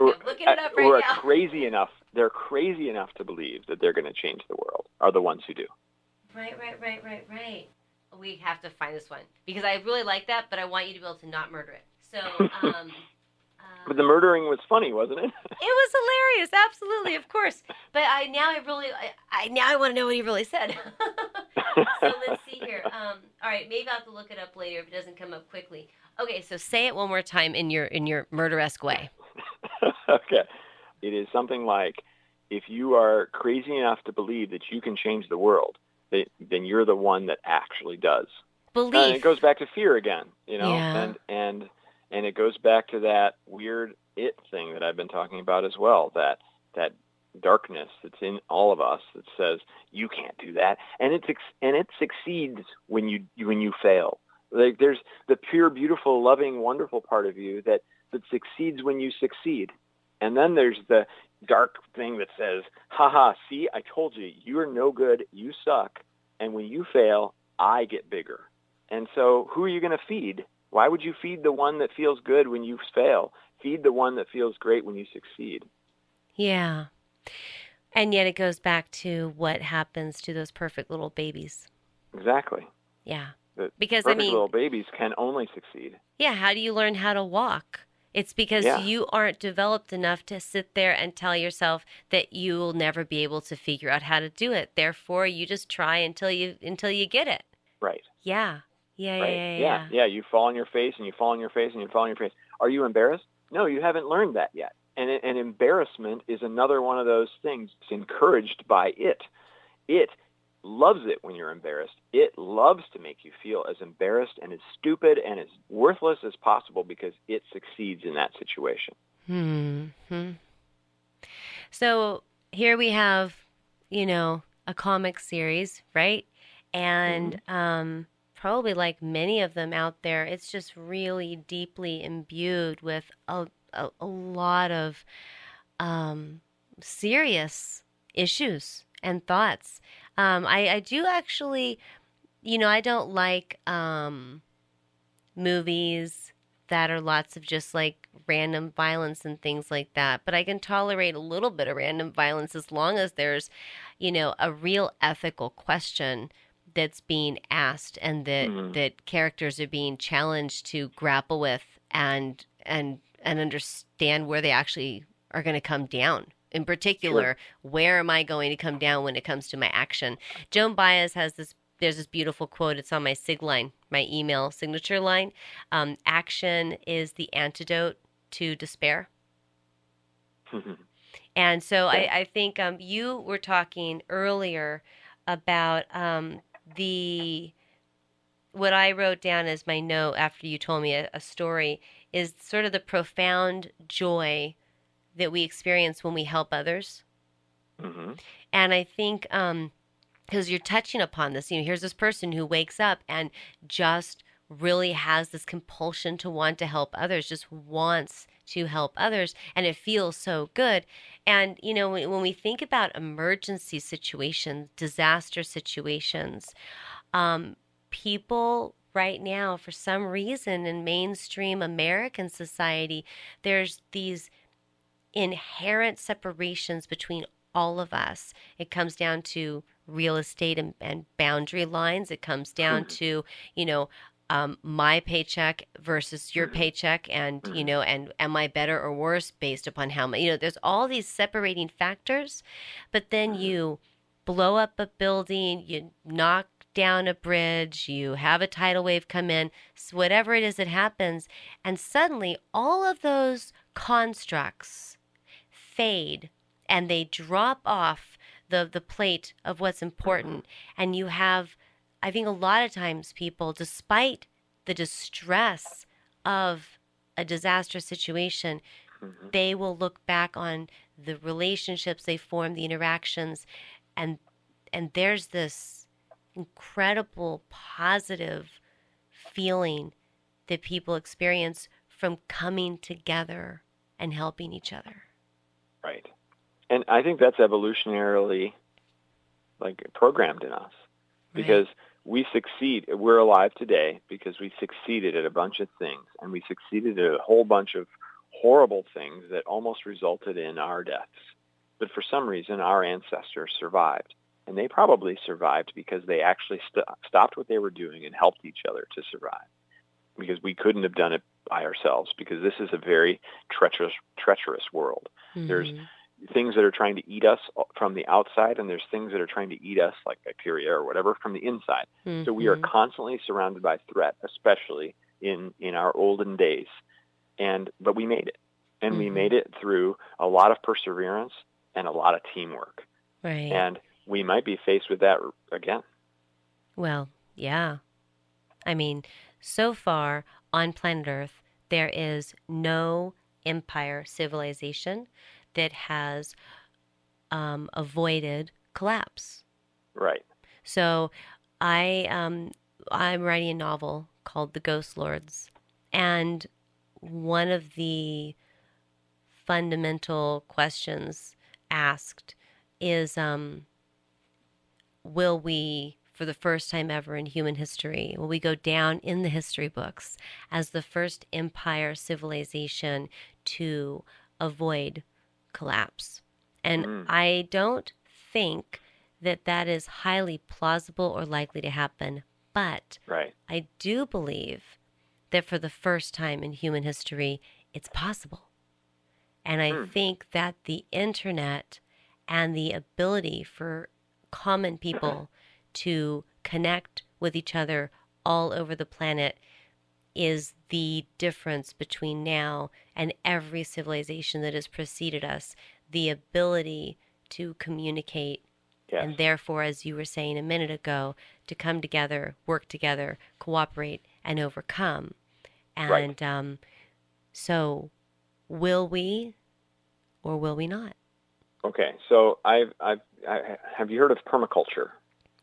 Okay, looking it up are now. crazy enough. They're crazy enough to believe that they're going to change the world. Are the ones who do. Right, right, right, right, right. We have to find this one because I really like that, but I want you to be able to not murder it. So, um, But the um, murdering was funny, wasn't it? It was hilarious, absolutely, of course. But I now I really I, I now I want to know what he really said. so let's see here. Um, all right, maybe I'll have to look it up later if it doesn't come up quickly. Okay, so say it one more time in your in your murderesque way. okay. It is something like if you are crazy enough to believe that you can change the world, then then you're the one that actually does. Belief. And it goes back to fear again, you know, Yeah. and and and it goes back to that weird it thing that I've been talking about as well. That that darkness that's in all of us that says you can't do that, and it's and it succeeds when you when you fail. Like there's the pure, beautiful, loving, wonderful part of you that that succeeds when you succeed, and then there's the dark thing that says, "Haha, see, I told you, you're no good, you suck, and when you fail, I get bigger." And so who are you going to feed? Why would you feed the one that feels good when you fail? Feed the one that feels great when you succeed. yeah. And yet it goes back to what happens to those perfect little babies. Exactly. Yeah. The Because I mean, little babies can only succeed. Yeah, how do you learn how to walk? It's because Yeah. you aren't developed enough to sit there and tell yourself that you will never be able to figure out how to do it. Therefore, you just try until you until you get it. Right. Yeah. Yeah, Right. yeah, yeah, yeah. You fall on your face and you fall on your face and you fall on your face. Are you embarrassed? No, you haven't learned that yet. And, and embarrassment is another one of those things. It's encouraged by it. It loves it when you're embarrassed. It loves to make you feel as embarrassed and as stupid and as worthless as possible because it succeeds in that situation. Hmm. So here we have, you know, a comic series, right? And um, probably like many of them out there, it's just really deeply imbued with a, a, a lot of um, serious issues and thoughts. Um, I, I do actually, you know, I don't like um, movies that are lots of just like random violence and things like that. But I can tolerate a little bit of random violence as long as there's, you know, a real ethical question that's being asked and that Mhm. that characters are being challenged to grapple with and and and understand where they actually are going to come down. In particular, where am I going to come down when it comes to my action? Joan Baez has this. There's this beautiful quote. It's on my sig line, my email signature line. Um, action is the antidote to despair. And so Okay. I, I think um, you were talking earlier about um, the what I wrote down as my note after you told me a, a story is sort of the profound joy that we experience when we help others. hmm And I think because you're touching upon this, you know, here's this person who wakes up and just really has this compulsion to want to help others, just wants to help others, and it feels so good. And, you know, when, when we think about emergency situations, disaster situations, um, people right now, for some reason in mainstream American society, there's these inherent separations between all of us. It comes down to real estate and, and boundary lines. It comes down Mhm. to, you know, um, my paycheck versus your Mhm. paycheck, and you Mhm. know, and am I better or worse based upon how much? You know, there's all these separating factors, but then Mhm. you blow up a building, you knock down a bridge, you have a tidal wave come in, whatever it is that happens, and suddenly all of those constructs fade and they drop off the the plate of what's important. And you have i think a lot of times people despite the distress of a disastrous situation hmm they will look back on the relationships they formed the interactions and and there's this incredible positive feeling that people experience from coming together and helping each other Right. And I think that's evolutionarily like programmed in us because we succeed. We're alive today because we succeeded at a bunch of things and we succeeded at a whole bunch of horrible things that almost resulted in our deaths. But for some reason, our ancestors survived. And they probably survived because they actually st- stopped what they were doing and helped each other to survive. Because we couldn't have done it by ourselves because this is a very treacherous, treacherous world There's- Mhm. things that are trying to eat us from the outside and there's things that are trying to eat us like bacteria or whatever from the inside. So we are Mhm. constantly surrounded by threat, especially in, in our olden days. And but we made it. And we Mhm. made it through a lot of perseverance and a lot of teamwork. right And we might be faced with that again. Well, yeah. I mean, so far on planet Earth, there is no empire civilization that has um, avoided collapse. Right. So, I um, I'm writing a novel called The Ghost Lords, and one of the fundamental questions asked is um, will we for the first time ever in human history will we go down in the history books as the first empire civilization to avoid collapse and Mm. i don't think that that is highly plausible or likely to happen but Right. I do believe that for the first time in human history, it's possible. And I Hmm. think that the internet and the ability for common people to connect with each other all over the planet is the difference between now and every civilization that has preceded us. The ability to communicate Yes. and therefore, as you were saying a minute ago, to come together, work together, cooperate, and overcome. And Right. um, so, will we or will we not? Okay. So I've, I've, I, have you heard of permaculture?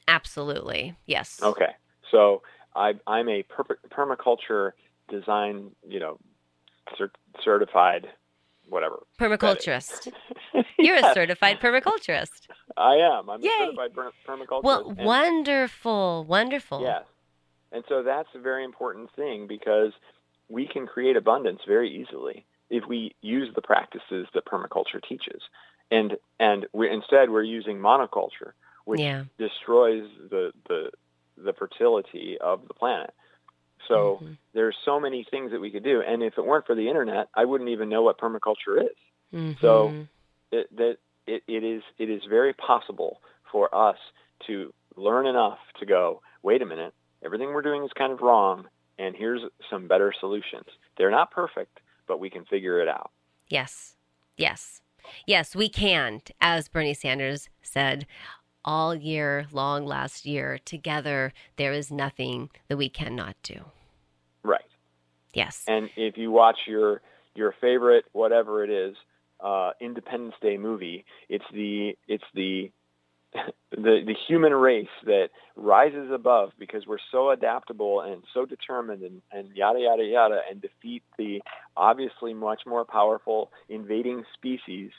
Absolutely. Yes. Okay. So I, I'm a per- permaculture design, you know, cer- certified, whatever. Permaculturist. You're a certified permaculturist. I am. I'm Yay. a certified per- permaculturist. Well, and- wonderful. Wonderful. Yes. And so that's a very important thing because we can create abundance very easily if we use the practices that permaculture teaches. And and we instead we're using monoculture, which Yeah. destroys the the the fertility of the planet. So Mhm. there's so many things that we could do, and if it weren't for the internet, I wouldn't even know what permaculture is. Mhm. So- It, that it, it is it is very possible for us to learn enough to go, wait a minute, everything we're doing is kind of wrong, and here's some better solutions. They're not perfect, but we can figure it out. Yes. Yes. Yes, we can, as Bernie Sanders said all year long last year, together there is nothing that we cannot do. Right. Yes. And if you watch your your favorite whatever it is uh, Independence Day movie, it's the it's the the the human race that rises above because we're so adaptable and so determined and, and yada yada yada and defeat the obviously much more powerful invading species.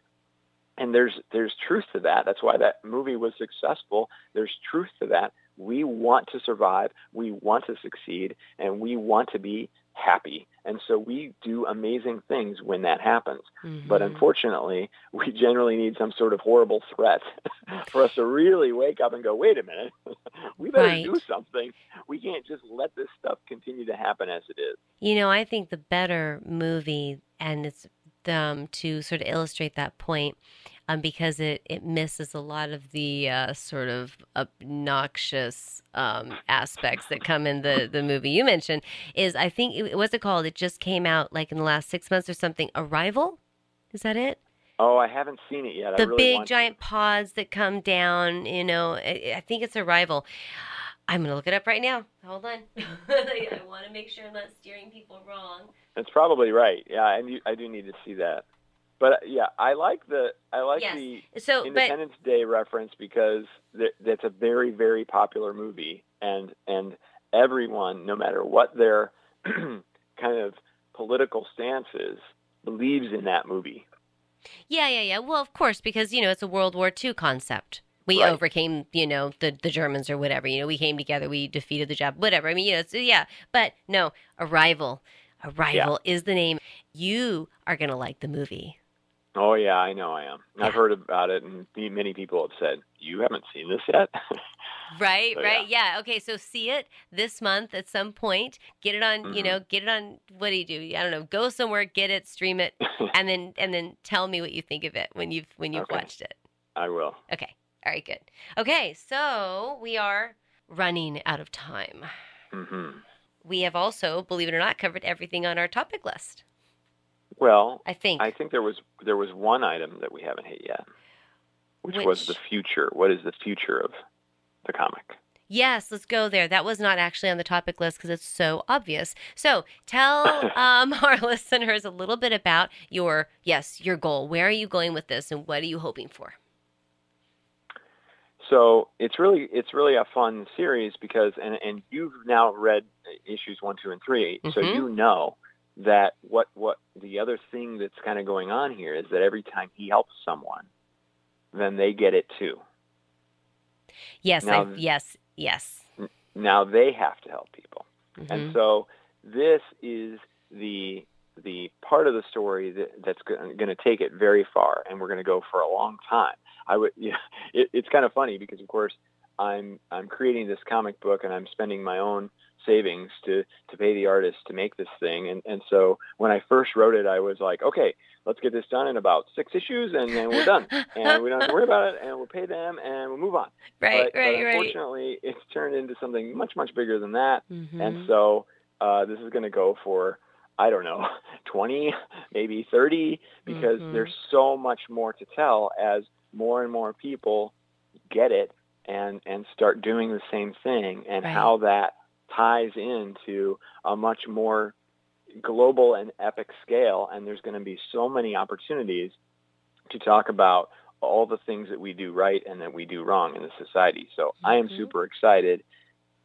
And there's there's truth to that. That's why that movie was successful. There's truth to that. We want to survive. We want to succeed, and we want to be happy. And so we do amazing things when that happens. But Mhm. unfortunately, we generally need some sort of horrible threat for us to really wake up and go, wait a minute, we better Right. do something. We can't just let this stuff continue to happen as it is. You know, I think the better movie, and it's um, to sort of illustrate that point, um, because it, it misses a lot of the uh, sort of obnoxious um, aspects that come in the, the movie you mentioned, is I think, it, what's it called? It just came out like in the last six months or something. Arrival? Is that it? Oh, I haven't seen it yet. I the really big giant pods that come down, you know, I, I think it's Arrival. I'm going to look it up right now. Hold on. I want to make sure I'm not steering people wrong. To. It's probably right. Yeah, I, do- I do need to see that. But uh, yeah, I like the I like Yes. the So, but Independence Day reference because th- that's a very very popular movie, and and everyone, no matter what their kind of political stance is, believes in that movie. Yeah, yeah, yeah. Well, of course, because you know it's a World War II concept. We Right. overcame, you know, the the Germans or whatever. You know, we came together, we defeated the Jap, whatever. I mean, you know, so yeah. But no, Arrival, Arrival is the name. You are gonna like the movie. Oh yeah, I know I am. Yeah. I've heard about it, and many people have said you haven't seen this yet. Right, So, right, yeah. Okay, so see it this month at some point. Get it on, you Mhm. know, get it on. What do you do? I don't know. Go somewhere, get it, stream it, and then and then tell me what you think of it when you've when you've Okay. watched it. I will. Okay. All right, good. Okay, so we are running out of time. hmm We have also, believe it or not, covered everything on our topic list. Well, I think. I think there was there was one item that we haven't hit yet, which, was the future. What is the future of the comic? yes, let's go there. That was not actually on the topic list because it's so obvious. So tell um, our listeners a little bit about your, yes, your goal. Where are you going with this and what are you hoping for? So it's really it's really a fun series because and and you've now read issues one, two, and 3 so Mhm. you know that what what the other thing that's kind of going on here is that every time he helps someone, then they get it too. Yes, Now- I, yes, yes. Now they have to help people. Mhm. And so this is the the part of the story that, that's going to take it very far, and we're going to go for a long time. I would, yeah, it, it's kind of funny because of course I'm I'm creating this comic book and I'm spending my own savings to to pay the artist to make this thing, and and so when I first wrote it, I was like, okay, let's get this done in about six issues, and then we're done, and we don't have to worry about it, and we'll pay them, and we'll move on. right, but, right, but right. unfortunately, it's turned into something much much bigger than that. Mhm. And so uh, this is going to go for, I don't know, 20, maybe 30, because Mhm. there's so much more to tell as more and more people get it and, and start doing the same thing and Right. how that ties into a much more global and epic scale. And there's going to be so many opportunities to talk about all the things that we do right and that we do wrong in the society. So I am Mhm. super excited.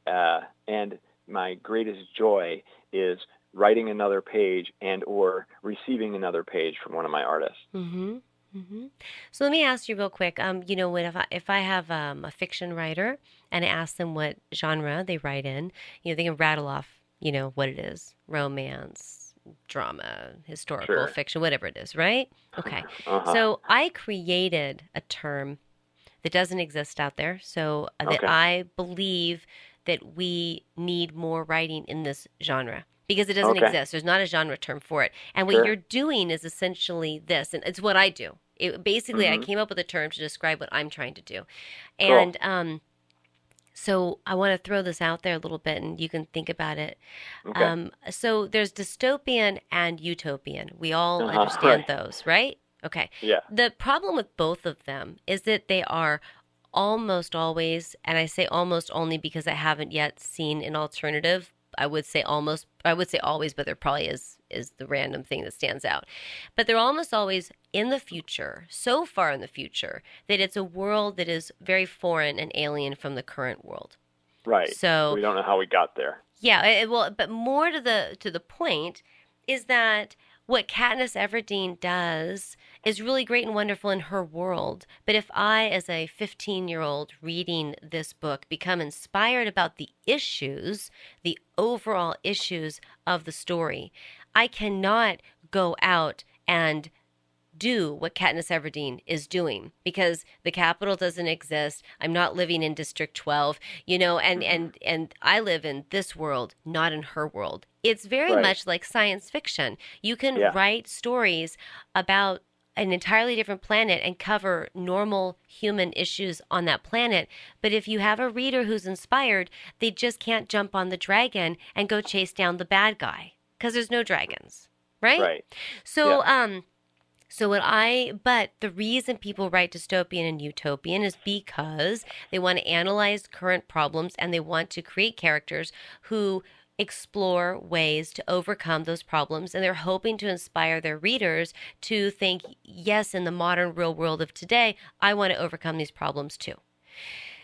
Uh, and my greatest joy is writing another page and or receiving another page from one of my artists. Mm-hmm. Mm-hmm. So let me ask you real quick. Um, you know, when if I if I have um, a fiction writer and I ask them what genre they write in, you know, they can rattle off you know, what it is romance, drama, historical Sure. fiction, whatever it is, right? Okay. Uh-huh. So I created a term that doesn't exist out there. So uh, that Okay. I believe that we need more writing in this genre because it doesn't Okay. exist. There's not a genre term for it. And what Sure. you're doing is essentially this, and it's what I do. It, basically, I Mhm. came up with a term to describe what I'm trying to do. Cool. And um, so I want to throw this out there a little bit, and you can think about it. okay. Um, so there's dystopian and utopian. We all Uh-huh, understand right. those, right? Okay. yeah. The problem with both of them is that they are almost always, and I say almost only because I haven't yet seen an alternative. I would say almost, I would say always, but there probably is is the random thing that stands out. But they're almost always in the future, so far in the future that it's a world that is very foreign and alien from the current world. Right. So we don't know how we got there. yeah, it, well, but more to the to the point is that what Katniss Everdeen does is really great and wonderful in her world. But if I, as a 15 year old reading this book, become inspired about the issues, the overall issues of the story, I cannot go out and do what Katniss Everdeen is doing because the Capitol doesn't exist. I'm not living in District 12, you know, and mm-hmm. and and I live in this world, not in her world. It's very Right. much like science fiction. You can Yeah. write stories about an entirely different planet and cover normal human issues on that planet. But if you have a reader who's inspired, they just can't jump on the dragon and go chase down the bad guy because there's no dragons, right? Right. So, um, so what I, but the reason people write dystopian and utopian is because they want to analyze current problems and they want to create characters who explore ways to overcome those problems and they're hoping to inspire their readers to think yes in the modern real world of today i want to overcome these problems too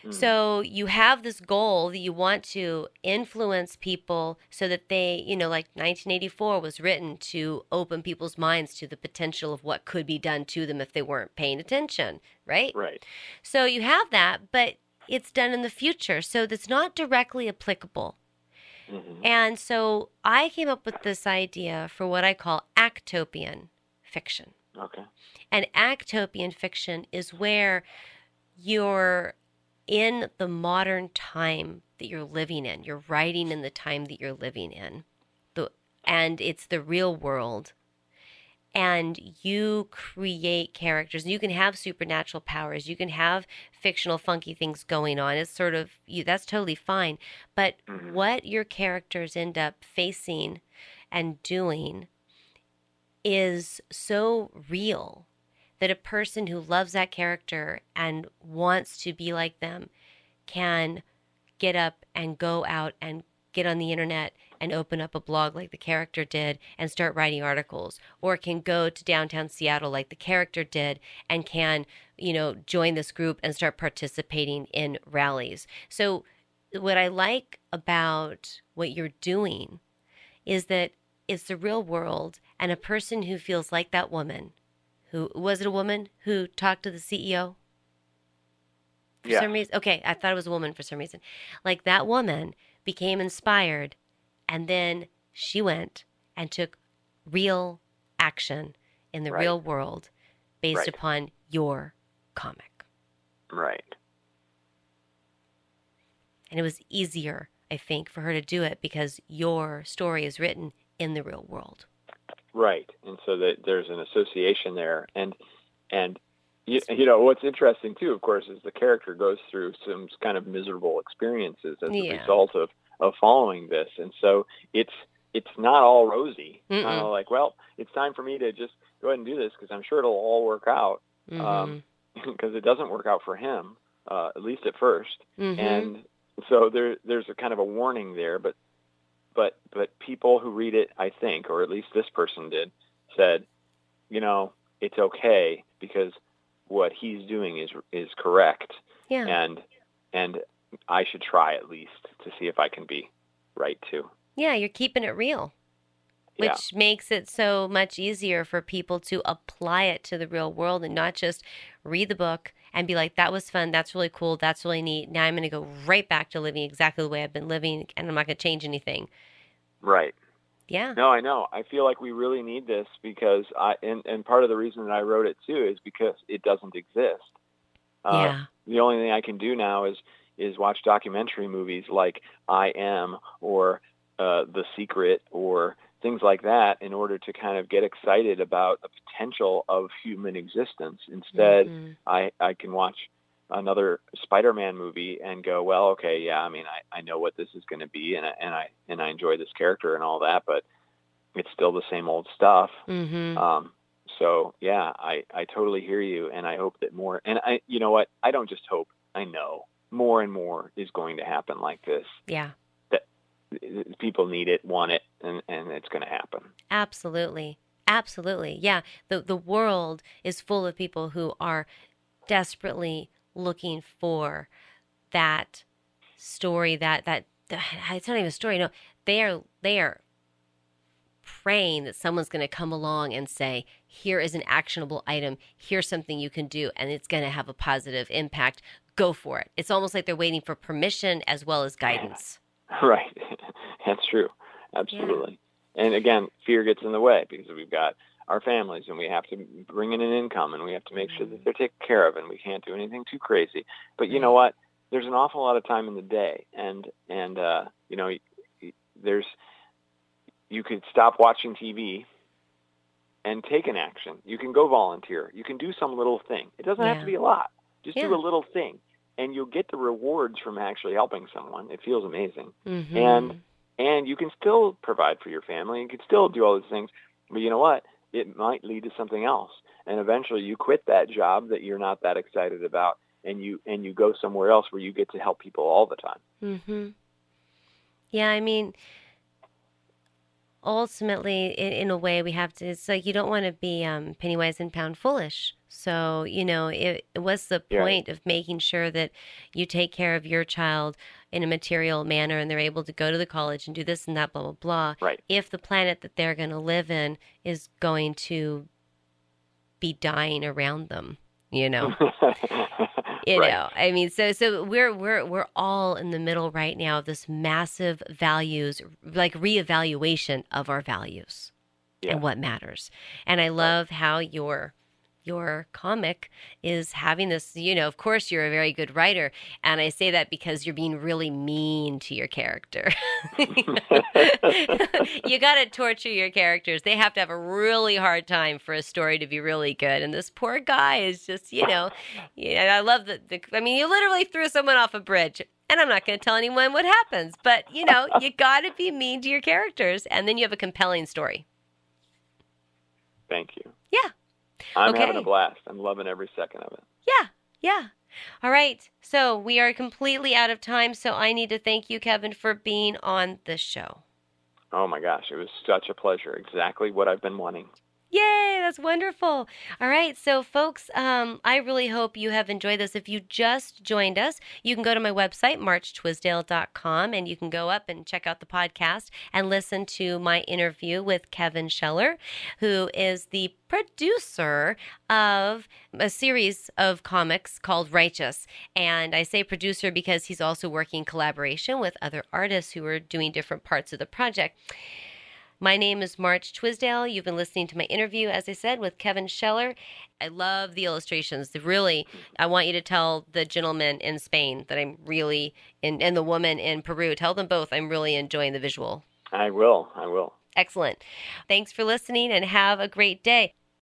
Mm. so you have this goal that you want to influence people so that they, you know, like 1984 was written to open people's minds to the potential of what could be done to them if they weren't paying attention, right? Right. So you have that, but it's done in the future. So that's not directly applicable. Hmm And so I came up with this idea for what I call actopian fiction. Okay. And actopian fiction is where you're in the modern time that you're living in. You're writing in the time that you're living in. The, and it's the real world. And you create characters. You can have supernatural powers. You can have fictional, funky things going on. It's sort of you. That's totally fine. But Mhm. what your characters end up facing and doing is so real that a person who loves that character and wants to be like them can get up and go out and get on the internet and open up a blog like the character did and start writing articles or can go to downtown Seattle like the character did and can you know join this group and start participating in rallies so what i like about what you're doing is that it's the real world and a person who feels like that woman who was it a woman who talked to the CEO for Yeah. some reason? Okay, I thought it was a woman for some reason. Like that woman became inspired and then she went and took real action in the Right. real world based Right. upon your comic. Right. And it was easier, I think, for her to do it because your story is written in the real world. Right. And so that there's an association there, and and you, you know what's interesting too, of course, is the character goes through some kind of miserable experiences as a Yeah. result of of following this, and so it's it's not all rosy. Of like, well, it's time for me to just go ahead and do this because I'm sure it'll all work out. Mhm. Um, because it doesn't work out for him, uh, at least at 1st Mhm. and so there there's a kind of a warning there but but but people who read it i think or at least this person did said you know it's okay because what he's doing is is correct yeah. and and i should try at least to see if i can be right too Yeah, you're keeping it real, yeah which makes it so much easier for people to apply it to the real world and not just read the book and be like, that was fun, that's really cool, that's really neat. Now I'm going to go right back to living exactly the way I've been living and I'm not going to change anything. Right. Yeah. No, I know. I feel like we really need this because I and, and part of the reason that I wrote it too is because it doesn't exist. Uh, yeah. The only thing I can do now is is watch documentary movies like I Am or uh, The Secret or things like that in order to kind of get excited about the potential of human existence. Instead, mm-hmm. I I can watch another Spider-Man movie and go, well, okay, yeah, I mean, I, I know what this is going to be, and I, and I and I enjoy this character and all that, but it's still the same old stuff. Mm-hmm. Um, so yeah, I I totally hear you, and I hope that more. And I, you know what? I don't just hope. I know more and more is going to happen like this. Yeah. That people need it, want it, and and it's going to happen. Absolutely. Absolutely. Yeah. The the world is full of people who are desperately looking for that story that that it's not even a story no they are they are praying that someone's going to come along and say here is an actionable item here's something you can do and it's going to have a positive impact go for it it's almost like they're waiting for permission as well as guidance right that's true absolutely yeah. and again fear gets in the way because we've got our families and we have to bring in an income and we have to make sure that mm-hmm. they're taken care of and we can't do anything too crazy. But you know what? There's an awful lot of time in the day and and uh you know there's you could stop watching TV and take an action. You can go volunteer. You can do some little thing. It doesn't yeah. have to be a lot. Just yeah. do a little thing and you'll get the rewards from actually helping someone. It feels amazing. Mm-hmm. And and you can still provide for your family. You can still do all these things. But you know what? it might lead to something else. And eventually you quit that job that you're not that excited about and you and you go somewhere else where you get to help people all the time. Mhm. Yeah, I mean ultimately in, in, a way we have to it's like you don't want to be um, penny wise and pound foolish so you know it, what's the point of making sure that you take care of your child in a material manner and they're able to go to the college and do this and that, blah, blah, blah. Right. If the planet that they're going to live in is going to be dying around them, you know. you right. know, I mean, so so we're we're we're all in the middle right now of this massive values, like reevaluation of our values yeah. and what matters. And I love how your your comic is having this, you know, of course you're a very good writer. And I say that because you're being really mean to your character. you got to torture your characters. They have to have a really hard time for a story to be really good. And this poor guy is just, you know, yeah, I love the, the I mean, you literally threw someone off a bridge and I'm not going to tell anyone what happens, but you know, you got to be mean to your characters and then you have a compelling story. Thank you. Yeah. I'm okay. having a blast. I'm loving every second of it. Yeah, yeah. All right. So we are completely out of time. So I need to thank you, Kevin, for being on the show. Oh my gosh, it was such a pleasure. Exactly what I've been wanting. Yay, that's wonderful. All right, so folks, um, I really hope you have enjoyed this. If you just joined us, you can go to my website, marchtwisdale.com, and you can go up and check out the podcast and listen to my interview with Kevin Sheller, who is the producer of a series of comics called Righteous. And I say producer because he's also working collaboration with other artists who are doing different parts of the project. My name is March Twisdale. You've been listening to my interview, as I said, with Kevin Sheller. I love the illustrations. Really, I want you to tell the gentleman in Spain that I'm really, and, and the woman in Peru, tell them both I'm really enjoying the visual. I will. I will. Excellent. Thanks for listening and have a great day.